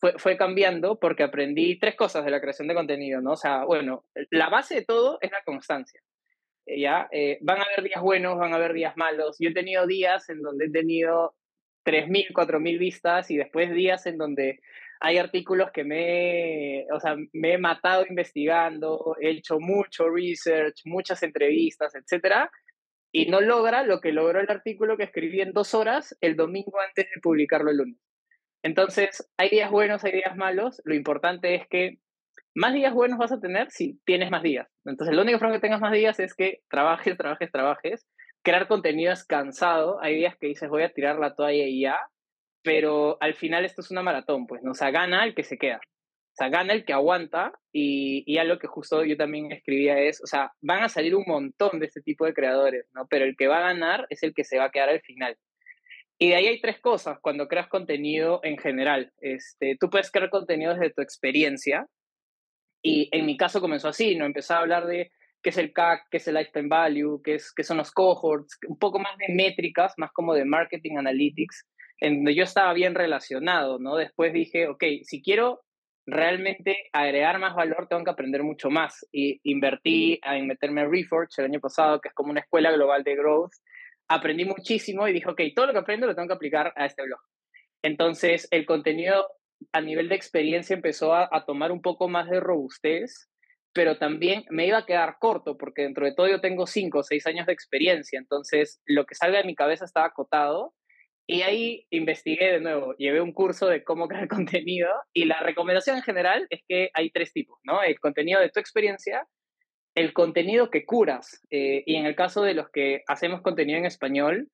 Fue, fue cambiando porque aprendí tres cosas de la creación de contenido, ¿no? O sea, bueno, la base de todo es la constancia. ¿ya? Eh, van a haber días buenos, van a haber días malos. Yo he tenido días en donde he tenido 3.000, 4.000 vistas y después días en donde hay artículos que me, o sea, me he matado investigando, he hecho mucho research, muchas entrevistas, etcétera, y no logra lo que logró el artículo que escribí en dos horas el domingo antes de publicarlo el lunes. Entonces, hay días buenos, hay días malos. Lo importante es que más días buenos vas a tener si tienes más días. Entonces, lo único que que tengas más días es que trabajes, trabajes, trabajes crear contenido es cansado. Hay días que dices, voy a tirar la toalla y ya. Pero al final esto es una maratón, pues, ¿no? O sea, gana el que se queda. O sea, gana el que aguanta y, y algo que justo yo también escribía es, o sea, van a salir un montón de este tipo de creadores, ¿no? Pero el que va a ganar es el que se va a quedar al final. Y de ahí hay tres cosas cuando creas contenido en general. Este, tú puedes crear contenido desde tu experiencia. Y en mi caso comenzó así, ¿no? Empecé a hablar de qué es el CAC, qué es el Lifetime Value, qué, es, qué son los cohorts, un poco más de métricas, más como de marketing analytics, en donde yo estaba bien relacionado, ¿no? Después dije, ok, si quiero realmente agregar más valor, tengo que aprender mucho más. Y invertí en meterme en Reforge el año pasado, que es como una escuela global de growth. Aprendí muchísimo y dije, ok, todo lo que aprendo lo tengo que aplicar a este blog. Entonces, el contenido a nivel de experiencia empezó a, a tomar un poco más de robustez pero también me iba a quedar corto porque dentro de todo yo tengo cinco o seis años de experiencia, entonces lo que salga de mi cabeza estaba acotado y ahí investigué de nuevo, llevé un curso de cómo crear contenido y la recomendación en general es que hay tres tipos, ¿no? El contenido de tu experiencia, el contenido que curas eh, y en el caso de los que hacemos contenido en español,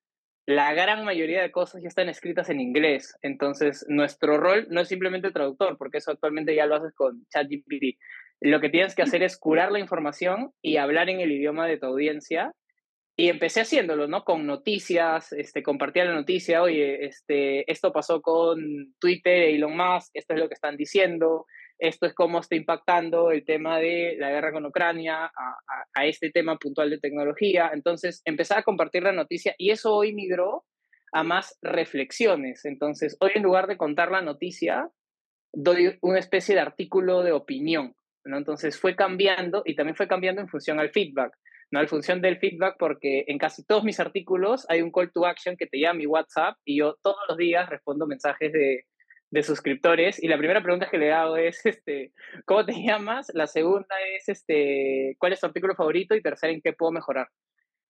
la gran mayoría de cosas ya están escritas en inglés. Entonces, nuestro rol no es simplemente traductor, porque eso actualmente ya lo haces con ChatGPT. Lo que tienes que hacer es curar la información y hablar en el idioma de tu audiencia. Y empecé haciéndolo, ¿no? Con noticias, este, compartía la noticia, oye, este, esto pasó con Twitter, Elon Musk, esto es lo que están diciendo, esto es cómo está impactando el tema de la guerra con Ucrania a, este tema puntual de tecnología. Entonces, empecé a compartir la noticia y eso hoy migró a más reflexiones. Entonces, hoy en lugar de contar la noticia, doy una especie de artículo de opinión. Entonces fue cambiando y también fue cambiando en función al feedback, ¿no? En función del feedback porque en casi todos mis artículos hay un call to action que te llama mi WhatsApp y yo todos los días respondo mensajes de, de suscriptores y la primera pregunta que le hago es, este, ¿cómo te llamas? La segunda es, este, ¿cuál es tu artículo favorito? Y tercera, ¿en qué puedo mejorar?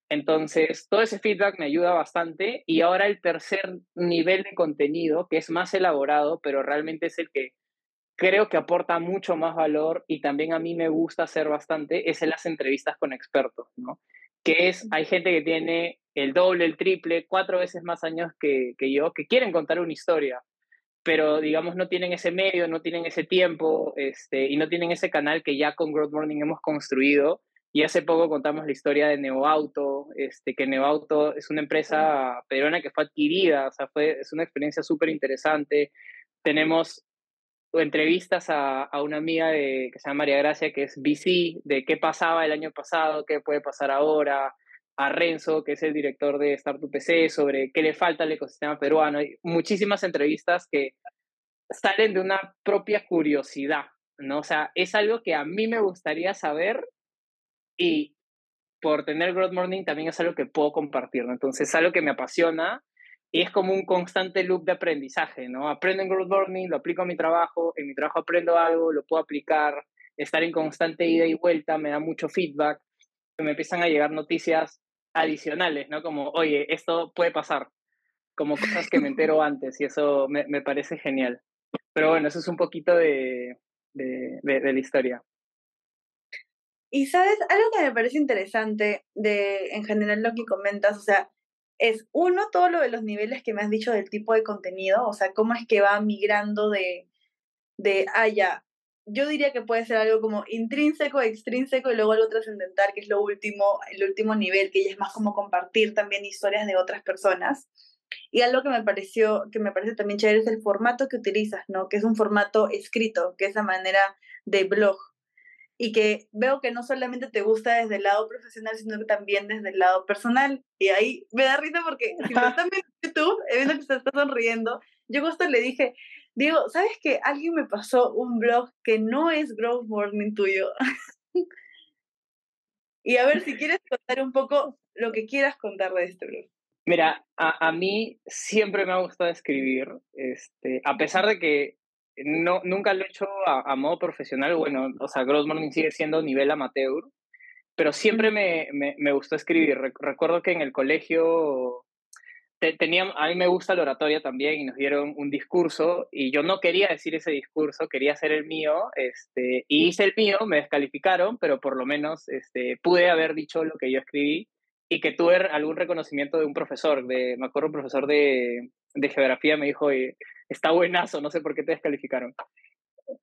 Entonces, todo ese feedback me ayuda bastante y ahora el tercer nivel de contenido, que es más elaborado, pero realmente es el que creo que aporta mucho más valor y también a mí me gusta hacer bastante es en las entrevistas con expertos, ¿no? Que es, hay gente que tiene el doble, el triple, cuatro veces más años que, que yo, que quieren contar una historia, pero digamos no tienen ese medio, no tienen ese tiempo este, y no tienen ese canal que ya con Growth Morning hemos construido. Y hace poco contamos la historia de Neoauto, este, que Neoauto es una empresa peruana que fue adquirida, o sea, fue, es una experiencia súper interesante. Tenemos entrevistas a, a, una amiga de, que se llama María Gracia, que es VC, de qué pasaba el año pasado, qué puede pasar ahora, a Renzo, que es el director de Startup PC, sobre qué le falta al ecosistema peruano. Hay muchísimas entrevistas que salen de una propia curiosidad, ¿no? O sea, es algo que a mí me gustaría saber y por tener Growth Morning también es algo que puedo compartir, ¿no? Entonces es algo que me apasiona y es como un constante loop de aprendizaje, ¿no? Aprendo en Growth Morning, lo aplico a mi trabajo, en mi trabajo aprendo algo, lo puedo aplicar, estar en constante ida y vuelta, me da mucho feedback, me empiezan a llegar noticias adicionales, ¿no? Como, oye, esto puede pasar, como cosas que me entero antes y eso me, me parece genial. Pero bueno, eso es un poquito de, de, de, la historia. Y sabes, algo que me parece interesante de en general lo que comentas, o sea, es uno, todo lo de los niveles que me has dicho del tipo de contenido, o sea, cómo es que va migrando de, de, ah, ya, yo diría que puede ser algo como intrínseco, extrínseco y luego algo trascendental, que es lo último, el último nivel, que ya es más como compartir también historias de otras personas. Y algo que me pareció, que me parece también chévere es el formato que utilizas, ¿no? Que es un formato escrito, que es la manera de blog. Y que veo que no solamente te gusta desde el lado profesional, sino que también desde el lado personal. Y ahí me da risa porque si lo están viendo en YouTube, viendo que se está sonriendo, yo justo le dije, Digo, ¿sabes que alguien me pasó un blog que no es Growth Morning tuyo? y a ver si quieres contar un poco lo que quieras contar de este blog. Mira, a, a mí siempre me ha gustado escribir, este, a pesar de que no, nunca lo he hecho a, modo profesional, bueno, o sea, Growth Morning sigue siendo nivel amateur, pero siempre me, me, me gustó escribir. Recuerdo que en el colegio teníamos, a mí me gusta la oratoria también y nos dieron un discurso y yo no quería decir ese discurso, quería hacer el mío, este, y hice el mío, me descalificaron, pero por lo menos este, pude haber dicho lo que yo escribí y que tuve algún reconocimiento de un profesor, de, me acuerdo un profesor de, de geografía me dijo, está buenazo, no sé por qué te descalificaron.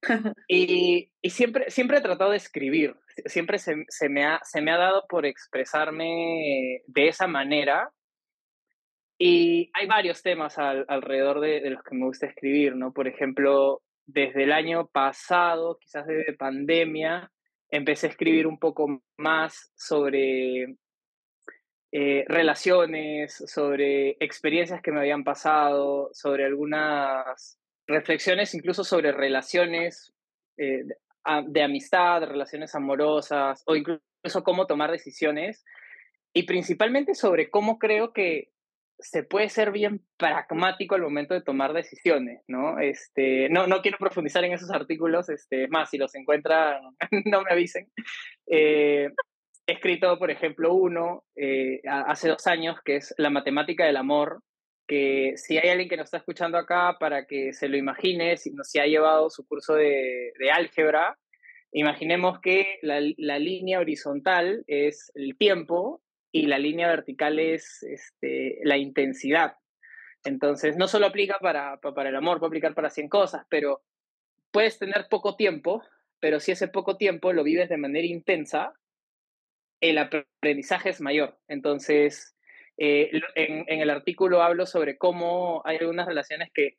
y, y siempre, siempre he tratado de escribir, siempre se, se, me ha, se me ha dado por expresarme de esa manera y hay varios temas alrededor de, los que me gusta escribir, ¿no? Por ejemplo, desde el año pasado, quizás desde pandemia, empecé a escribir un poco más sobre eh, relaciones, sobre experiencias que me habían pasado, sobre algunas reflexiones, incluso sobre relaciones eh, de amistad, relaciones amorosas, o incluso cómo tomar decisiones, y principalmente sobre cómo creo que se puede ser bien pragmático al momento de tomar decisiones, ¿no? Este, no, no quiero profundizar en esos artículos, este, más si los encuentran, no me avisen. Eh, he escrito, por ejemplo, uno eh, hace dos años que es La matemática del amor, que si hay alguien que nos está escuchando acá para que se lo imagine, si, si ha llevado su curso de, álgebra, imaginemos que la, línea horizontal es el tiempo y la línea vertical es este, la intensidad. Entonces, no solo aplica para, para el amor, puede aplicar para 100 cosas, pero puedes tener poco tiempo, pero si ese poco tiempo lo vives de manera intensa, el aprendizaje es mayor. Entonces, eh, en, el artículo hablo sobre cómo hay algunas relaciones que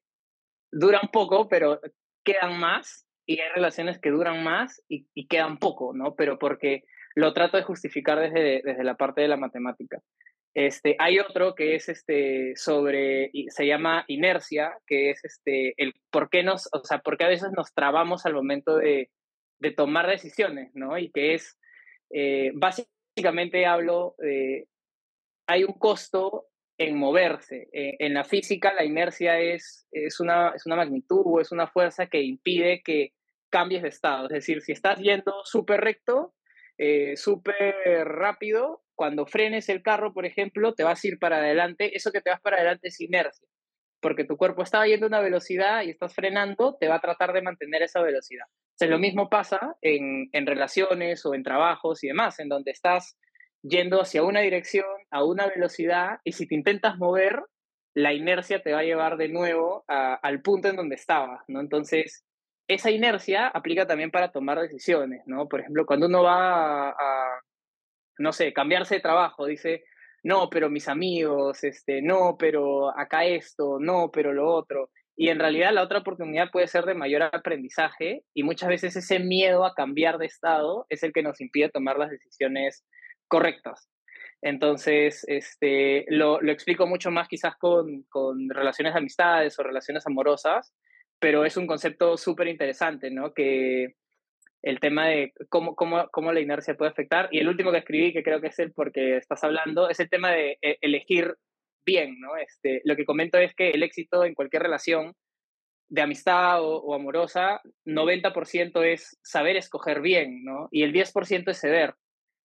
duran poco, pero quedan más, y hay relaciones que duran más y quedan poco, ¿no? Pero porque lo trato de justificar desde, desde la parte de la matemática. Este, hay otro que es este, sobre, se llama inercia, que es este, el por qué nos, o sea, por qué a veces nos trabamos al momento de, de tomar decisiones, ¿no? Y que es, eh, básicamente hablo hay un costo en moverse. Eh, en la física la inercia es, es, una, es una magnitud o es una fuerza que impide que cambies de estado. Es decir, si estás yendo súper recto, eh, súper rápido, cuando frenes el carro, por ejemplo, te vas a ir para adelante, eso que te vas para adelante es inercia, porque tu cuerpo estaba yendo a una velocidad y estás frenando, te va a tratar de mantener esa velocidad. O lo mismo pasa en, en relaciones o en trabajos y demás, en donde estás yendo hacia una dirección, a una velocidad, y si te intentas mover, la inercia te va a llevar de nuevo al punto en donde estabas, ¿no? Entonces, esa inercia aplica también para tomar decisiones, ¿no? Por ejemplo, cuando uno va a, no sé, cambiarse de trabajo, dice, no, pero mis amigos, este, no, pero acá esto, no, pero lo otro. Y en realidad la otra oportunidad puede ser de mayor aprendizaje y muchas veces ese miedo a cambiar de estado es el que nos impide tomar las decisiones correctas. Entonces, este, lo, lo explico mucho más quizás con, con relaciones de amistades o relaciones amorosas, pero es un concepto súper interesante, ¿no? Que el tema de cómo, cómo, cómo, la inercia puede afectar. Y el último que escribí, que creo que es el porque estás hablando, es el tema de e, elegir bien, ¿no? Este, lo que comento es que el éxito en cualquier relación de amistad o, o amorosa, 90% es saber escoger bien, ¿no? Y el 10% es ceder.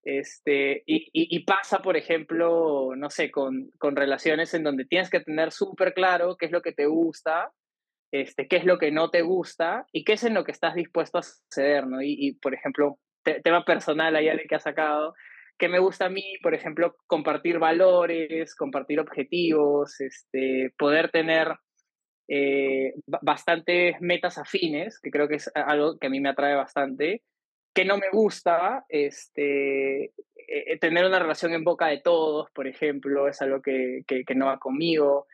Este, y, y, pasa, por ejemplo, no sé, con, con relaciones en donde tienes que tener súper claro qué es lo que te gusta, este, qué es lo que no te gusta y qué es en lo que estás dispuesto a ceder, ¿no? Y, y por ejemplo, tema personal de que ha sacado, que me gusta a mí, por ejemplo, compartir valores, compartir objetivos, este, poder tener eh, bastantes metas afines, que creo que es algo que a mí me atrae bastante, que no me gusta, este, eh, tener una relación en boca de todos, por ejemplo, es algo que, que, no va conmigo,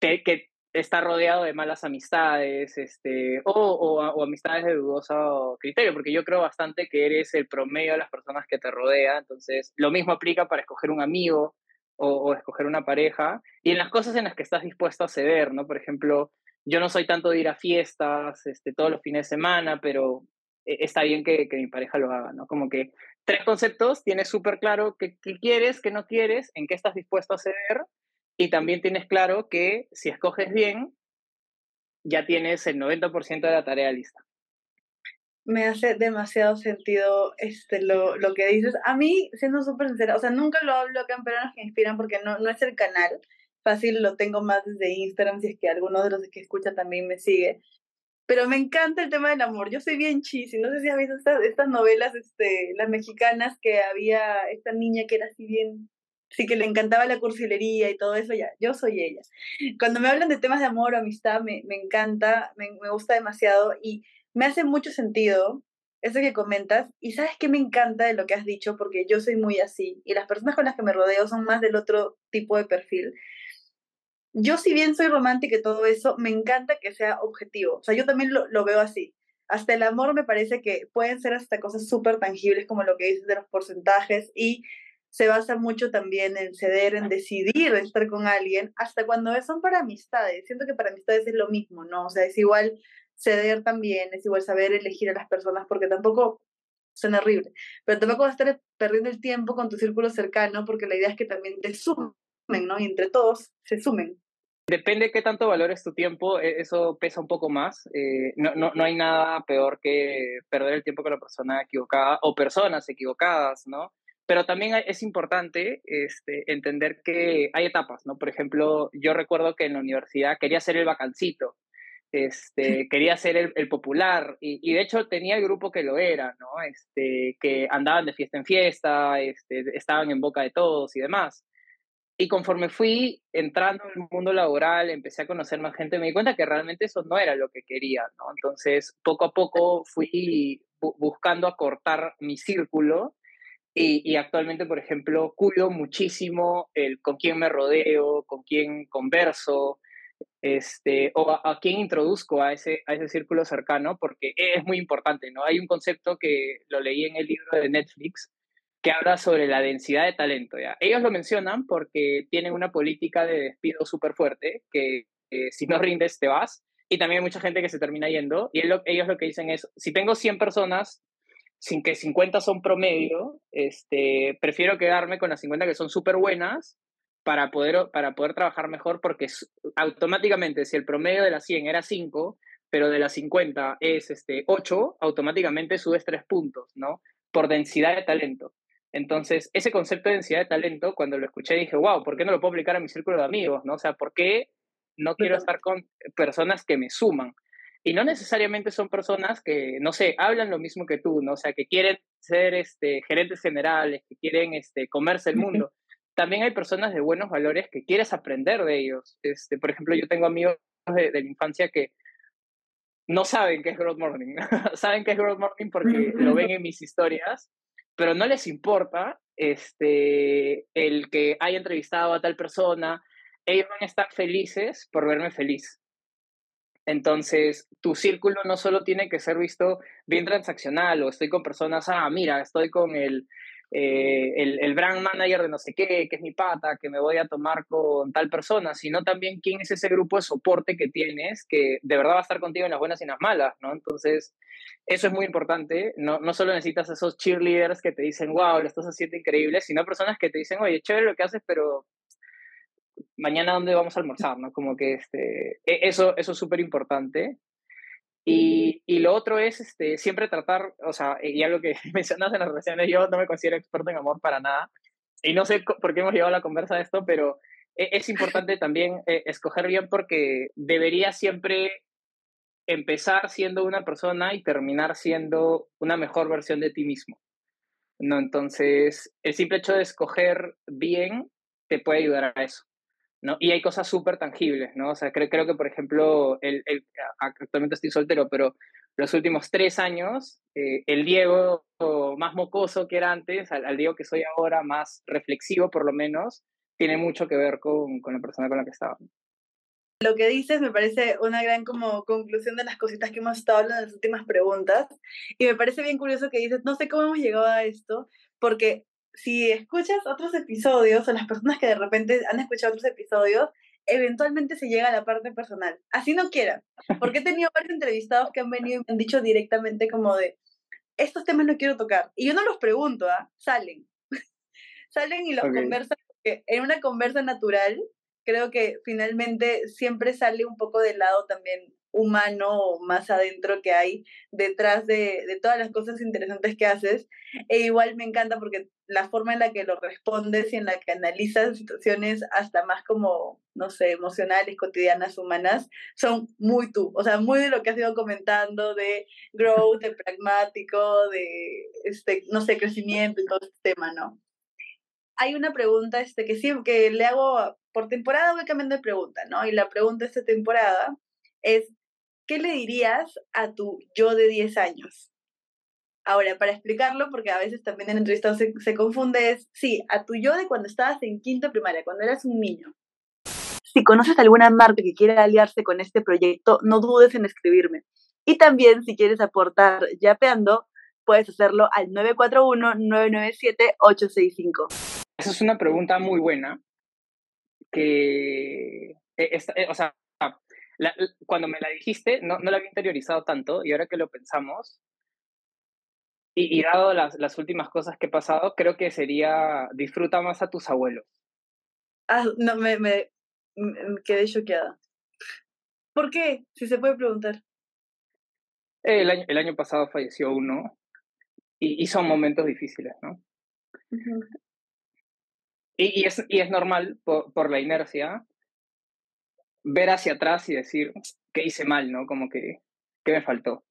que, que está rodeado de malas amistades, este, o, o, amistades de dudoso criterio, porque yo creo bastante que eres el promedio de las personas que te rodea, entonces lo mismo aplica para escoger un amigo o, o escoger una pareja, y en las cosas en las que estás dispuesto a ceder, ¿no? Por ejemplo, yo no soy tanto de ir a fiestas este, todos los fines de semana, pero e, está bien que, que, mi pareja lo haga, ¿no? Como que tres conceptos, tienes súper claro qué, quieres, qué no quieres, en qué estás dispuesto a ceder, y también tienes claro que si escoges bien, ya tienes el 90% de la tarea lista. Me hace demasiado sentido este, lo, lo que dices. A mí, siendo súper sincera, o sea, nunca lo hablo acá en Peruanos que Inspiran porque no, no es el canal. Fácil lo tengo más desde Instagram, si es que alguno de los que escucha también me sigue. Pero me encanta el tema del amor. Yo soy bien cheesy. No sé si has visto estas, estas novelas, este, las mexicanas, que había esta niña que era así bien, sí que le encantaba la cursilería y todo eso. Ya, yo soy ella. Cuando me hablan de temas de amor o amistad, me, me encanta, me, me gusta demasiado y me hace mucho sentido eso que comentas. Y sabes que me encanta de lo que has dicho, porque yo soy muy así y las personas con las que me rodeo son más del otro tipo de perfil yo si bien soy romántica y todo eso, me encanta que sea objetivo. O sea, yo también lo, lo veo así. Hasta el amor me parece que pueden ser hasta cosas súper tangibles como lo que dices de los porcentajes y se basa mucho también en ceder, en decidir estar con alguien, hasta cuando son para amistades. Siento que para amistades es lo mismo, ¿no? O sea, es igual ceder también, es igual saber elegir a las personas, porque tampoco suena horrible, pero tampoco vas a estar perdiendo el tiempo con tu círculo cercano, porque la idea es que también te sumen, ¿no? Y entre todos se sumen. Depende de qué tanto valores tu tiempo, e, eso pesa un poco más. Eh, no, no, no, hay nada peor que perder el tiempo con la persona equivocada o personas equivocadas, ¿no? Pero también es importante este, entender que hay etapas, ¿no? Por ejemplo, yo recuerdo que en la universidad quería ser el vacancito, este, quería ser el, el popular y, y, de hecho tenía el grupo que lo era, ¿no? Este, que andaban de fiesta en fiesta, este, estaban en boca de todos y demás. Y conforme fui entrando en el mundo laboral, empecé a conocer más gente, me di cuenta que realmente eso no era lo que quería, ¿no? Entonces, poco a poco fui buscando acortar mi círculo y, y, actualmente, por ejemplo, cuido muchísimo el con quién me rodeo, con quién converso, este, o a, a, quién introduzco a ese, a ese círculo cercano, porque es muy importante, ¿no? Hay un concepto que lo leí en el libro de Netflix, que habla sobre la densidad de talento. ¿ya? Ellos lo mencionan porque tienen una política de despido súper fuerte, que si no rindes te vas, y también hay mucha gente que se termina yendo, y ellos lo que dicen es, si tengo 100 personas, sin que 50 son promedio, este, prefiero quedarme con las 50 que son súper buenas para poder, para poder trabajar mejor, porque automáticamente si el promedio de las 100 era 5, pero de las 50 es este, 8, automáticamente subes 3 puntos, ¿no? Por densidad de talento. Entonces, ese concepto de densidad de talento, cuando lo escuché, dije, wow, ¿por qué no lo puedo aplicar a mi círculo de amigos? ¿no? O sea, ¿por qué no quiero estar con personas que me suman? Y no necesariamente son personas que, no sé, hablan lo mismo que tú, ¿no? O sea, que quieren ser este, gerentes generales, que quieren este, comerse el mundo. También hay personas de buenos valores que quieres aprender de ellos. Este, por ejemplo, yo tengo amigos de, de la infancia que no saben qué es Growth Morning. saben qué es Growth Morning porque lo ven en mis historias pero no les importa este, el que haya entrevistado a tal persona, ellos van a estar felices por verme feliz. Entonces, tu círculo no solo tiene que ser visto bien transaccional o estoy con personas, ah, mira, estoy con el eh, el, el, brand manager de no sé qué, que es mi pata, que me voy a tomar con tal persona, sino también quién es ese grupo de soporte que tienes, que de verdad va a estar contigo en las buenas y en las malas, ¿no? Entonces, eso es muy importante. No, no solo necesitas esos cheerleaders que te dicen, wow, lo estás haciendo increíble, sino personas que te dicen, oye, chévere lo que haces, pero mañana dónde vamos a almorzar, ¿no? Como que este, e, eso, eso es súper importante. Y, y, lo otro es este, siempre tratar, o sea, y algo que mencionas en las relaciones, yo no me considero experto en amor para nada, y no sé por qué hemos llevado la conversa a esto, pero e, es importante también eh, escoger bien porque debería siempre empezar siendo una persona y terminar siendo una mejor versión de ti mismo. ¿no? Entonces, el simple hecho de escoger bien te puede ayudar a eso. ¿No? Y hay cosas súper tangibles, ¿no? O sea, creo, creo que, por ejemplo, el, el, actualmente estoy soltero, pero los últimos tres años, eh, el Diego más mocoso que era antes, al, al, Diego que soy ahora, más reflexivo por lo menos, tiene mucho que ver con, con la persona con la que estaba. Lo que dices me parece una gran como conclusión de las cositas que hemos estado hablando en las últimas preguntas. Y me parece bien curioso que dices, no sé cómo hemos llegado a esto, porque si escuchas otros episodios o las personas que de repente han escuchado otros episodios, eventualmente se llega a la parte personal. Así no quieran. Porque he tenido varios entrevistados que han venido y me han dicho directamente como de, estos temas no quiero tocar. Y yo no los pregunto, ¿ah? Salen. Salen y los conversan. En una conversa natural creo que finalmente siempre sale un poco del lado también humano más adentro que hay detrás de, de, todas las cosas interesantes que haces. E igual me encanta porque la forma en la que lo respondes y en la que analizas situaciones hasta más como, no sé, emocionales, cotidianas, humanas, son muy tú. O sea, muy de lo que has ido comentando de growth, de pragmático, de, este, no sé, crecimiento y todo este tema, ¿no? Hay una pregunta este, que sí, que le hago por temporada voy cambiando de pregunta, ¿no? Y la pregunta de esta temporada es, ¿qué le dirías a tu yo de 10 años? Ahora, para explicarlo, porque a veces también en entrevistados se, se confunde, es, sí, a tu yo de cuando estabas en quinto primaria, cuando eras un niño. Si conoces alguna marca que quiera aliarse con este proyecto, no dudes en escribirme. Y también, si quieres aportar yapeando, puedes hacerlo al 941-997-865. Esa es una pregunta muy buena, que, eh, eh, o sea, la, cuando me la dijiste, no, no la había interiorizado tanto y ahora que lo pensamos, y, y dado las, las, últimas cosas que he pasado, creo que sería disfruta más a tus abuelos. Ah, no, me, me, me quedé choqueada. ¿Por qué? Si se puede preguntar. El año, el año pasado falleció uno y, y son momentos difíciles, ¿no? Uh -huh. Y, y, es, y es normal, por, por, la inercia, ver hacia atrás y decir, ¿qué hice mal, no? Como que, ¿qué me faltó?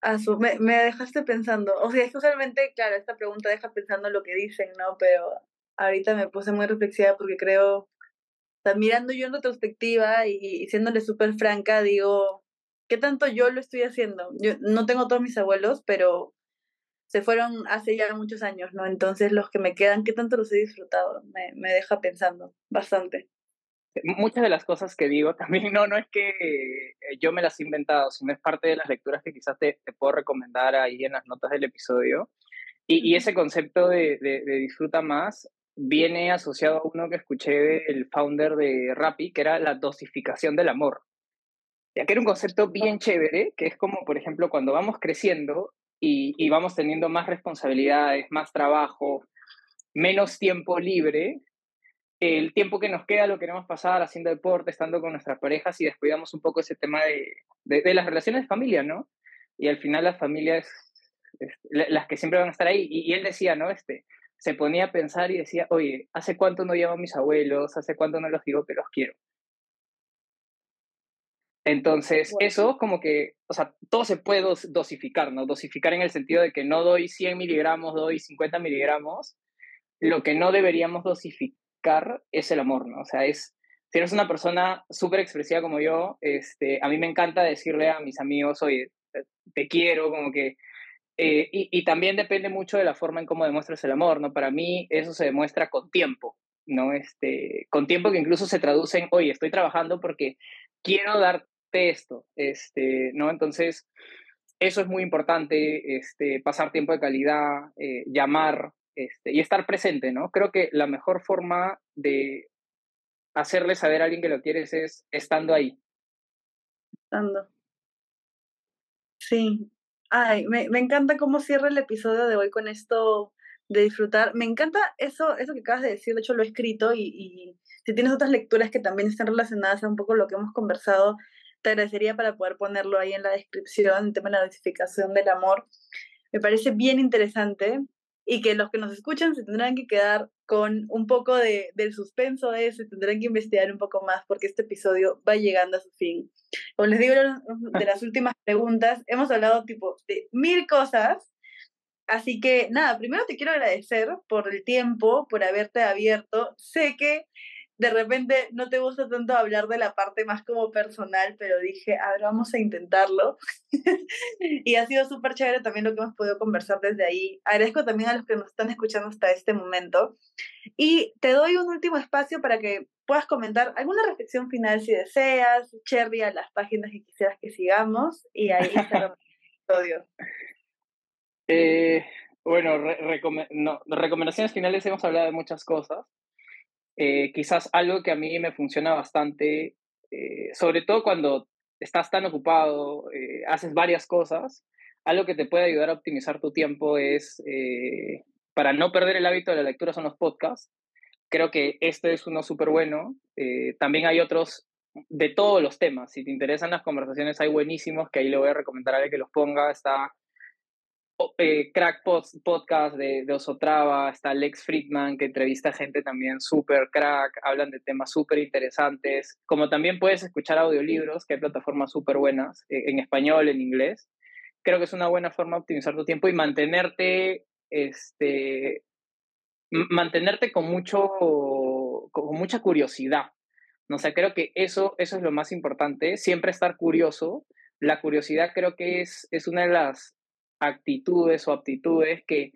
Ah, su, me, me, dejaste pensando. O sea, es que usualmente, claro, esta pregunta deja pensando lo que dicen, ¿no? Pero ahorita me puse muy reflexiva porque creo, o sea, mirando yo en retrospectiva y, y siéndole súper franca, digo, ¿qué tanto yo lo estoy haciendo? Yo no tengo todos mis abuelos, pero se fueron hace ya muchos años, ¿no? Entonces los que me quedan, ¿qué tanto los he disfrutado? Me, me deja pensando bastante. Muchas de las cosas que digo también no, no es que yo me las he inventado, sino es parte de las lecturas que quizás te, te puedo recomendar ahí en las notas del episodio. Y, y ese concepto de, de, de, disfruta más viene asociado a uno que escuché del founder de Rappi, que era la dosificación del amor. Ya que era un concepto bien chévere, que es como, por ejemplo, cuando vamos creciendo, y, y, vamos teniendo más responsabilidades, más trabajo, menos tiempo libre, el tiempo que nos queda lo queremos pasar haciendo deporte, estando con nuestras parejas y descuidamos un poco ese tema de, de, de las relaciones de familia, ¿no? Y al final las familias, es, las que siempre van a estar ahí. Y, y, él decía, ¿no? Este, se ponía a pensar y decía, oye, ¿hace cuánto no llamo a mis abuelos? ¿Hace cuánto no los digo que los quiero? Entonces, bueno. eso como que, o sea, todo se puede dosificar, ¿no? Dosificar en el sentido de que no doy 100 miligramos, doy 50 miligramos. Lo que no deberíamos dosificar es el amor, ¿no? O sea, es, si eres una persona súper expresiva como yo, este, a mí me encanta decirle a mis amigos, oye, te quiero, como que... Eh, y, también depende mucho de la forma en cómo demuestras el amor, ¿no? Para mí eso se demuestra con tiempo, ¿no? Este, con tiempo que incluso se traduce en, oye, estoy trabajando porque quiero dar esto, este, ¿no? Entonces, eso es muy importante, este, pasar tiempo de calidad, eh, llamar este, y estar presente, ¿no? Creo que la mejor forma de hacerle saber a alguien que lo quieres es estando ahí. Estando. Sí. Ay, me, encanta cómo cierra el episodio de hoy con esto de disfrutar. Me encanta eso, eso que acabas de decir, de hecho lo he escrito y, y si tienes otras lecturas que también están relacionadas a un poco lo que hemos conversado, te agradecería para poder ponerlo ahí en la descripción, el tema de la notificación del amor. Me parece bien interesante y que los que nos escuchan se tendrán que quedar con un poco de, del suspenso de eso, tendrán que investigar un poco más porque este episodio va llegando a su fin. Como les digo de las últimas preguntas, hemos hablado tipo de mil cosas, así que nada, primero te quiero agradecer por el tiempo, por haberte abierto. Sé que de repente no te gusta tanto hablar de la parte más como personal, pero dije, a ver, vamos a intentarlo. y ha sido súper chévere también lo que hemos podido conversar desde ahí. Agradezco también a los que nos están escuchando hasta este momento. Y te doy un último espacio para que puedas comentar alguna reflexión final si deseas, Cherry, a las páginas que quisieras que sigamos, y ahí cerramos el episodio. Eh, bueno, recomendaciones finales hemos hablado de muchas cosas. Eh, quizás algo que a mí me funciona bastante, eh, sobre todo cuando estás tan ocupado, eh, haces varias cosas, algo que te puede ayudar a optimizar tu tiempo es, para no perder el hábito de la lectura, son los podcasts. Creo que este es uno súper bueno. también hay otros de todos los temas. Si te interesan las conversaciones, hay buenísimos que ahí le voy a recomendar a alguien que los ponga. Está eh, Crack Podcast de, de, Osotrava, está Lex Friedman que entrevista gente también súper crack, hablan de temas súper interesantes, como también puedes escuchar audiolibros, que hay plataformas súper buenas, eh, en español, en inglés. Creo que es una buena forma de optimizar tu tiempo y mantenerte, este, mantenerte con, mucho, con mucha curiosidad. ¿no? Sea, creo que eso, eso es lo más importante, siempre estar curioso. La curiosidad creo que es, es una de las actitudes o aptitudes que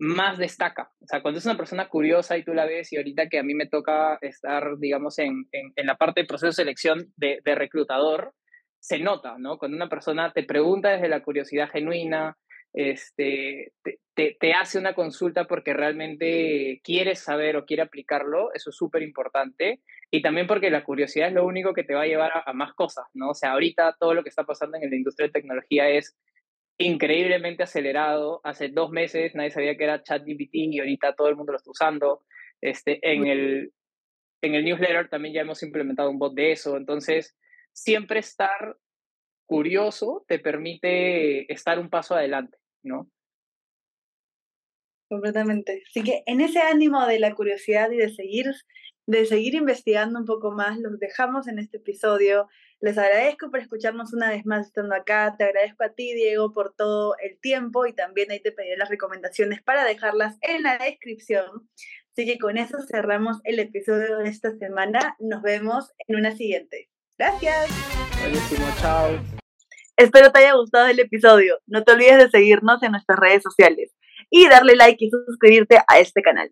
más destaca. O sea, cuando es una persona curiosa y tú la ves y ahorita que a mí me toca estar, digamos, en, en, la parte de proceso de selección de, reclutador, se nota, ¿no? Cuando una persona te pregunta desde la curiosidad genuina, este, te, te, hace una consulta porque realmente quieres saber o quiere aplicarlo, eso es súper importante. Y también porque la curiosidad es lo único que te va a llevar a, a, más cosas, ¿no? O sea, ahorita todo lo que está pasando en la industria de tecnología es increíblemente acelerado. Hace dos meses nadie sabía que era ChatGPT y ahorita todo el mundo lo está usando. Este, en, el, en el newsletter también ya hemos implementado un bot de eso. Entonces, siempre estar curioso te permite estar un paso adelante, ¿no? Completamente. Así que en ese ánimo de la curiosidad y de seguir, de seguir investigando un poco más, los dejamos en este episodio. Les agradezco por escucharnos una vez más estando acá. Te agradezco a ti, Diego, por todo el tiempo y también ahí te pediré las recomendaciones para dejarlas en la descripción. Así que con eso cerramos el episodio de esta semana. Nos vemos en una siguiente. Gracias. Buenísimo, chao. Espero te haya gustado el episodio. No te olvides de seguirnos en nuestras redes sociales y darle like y suscribirte a este canal.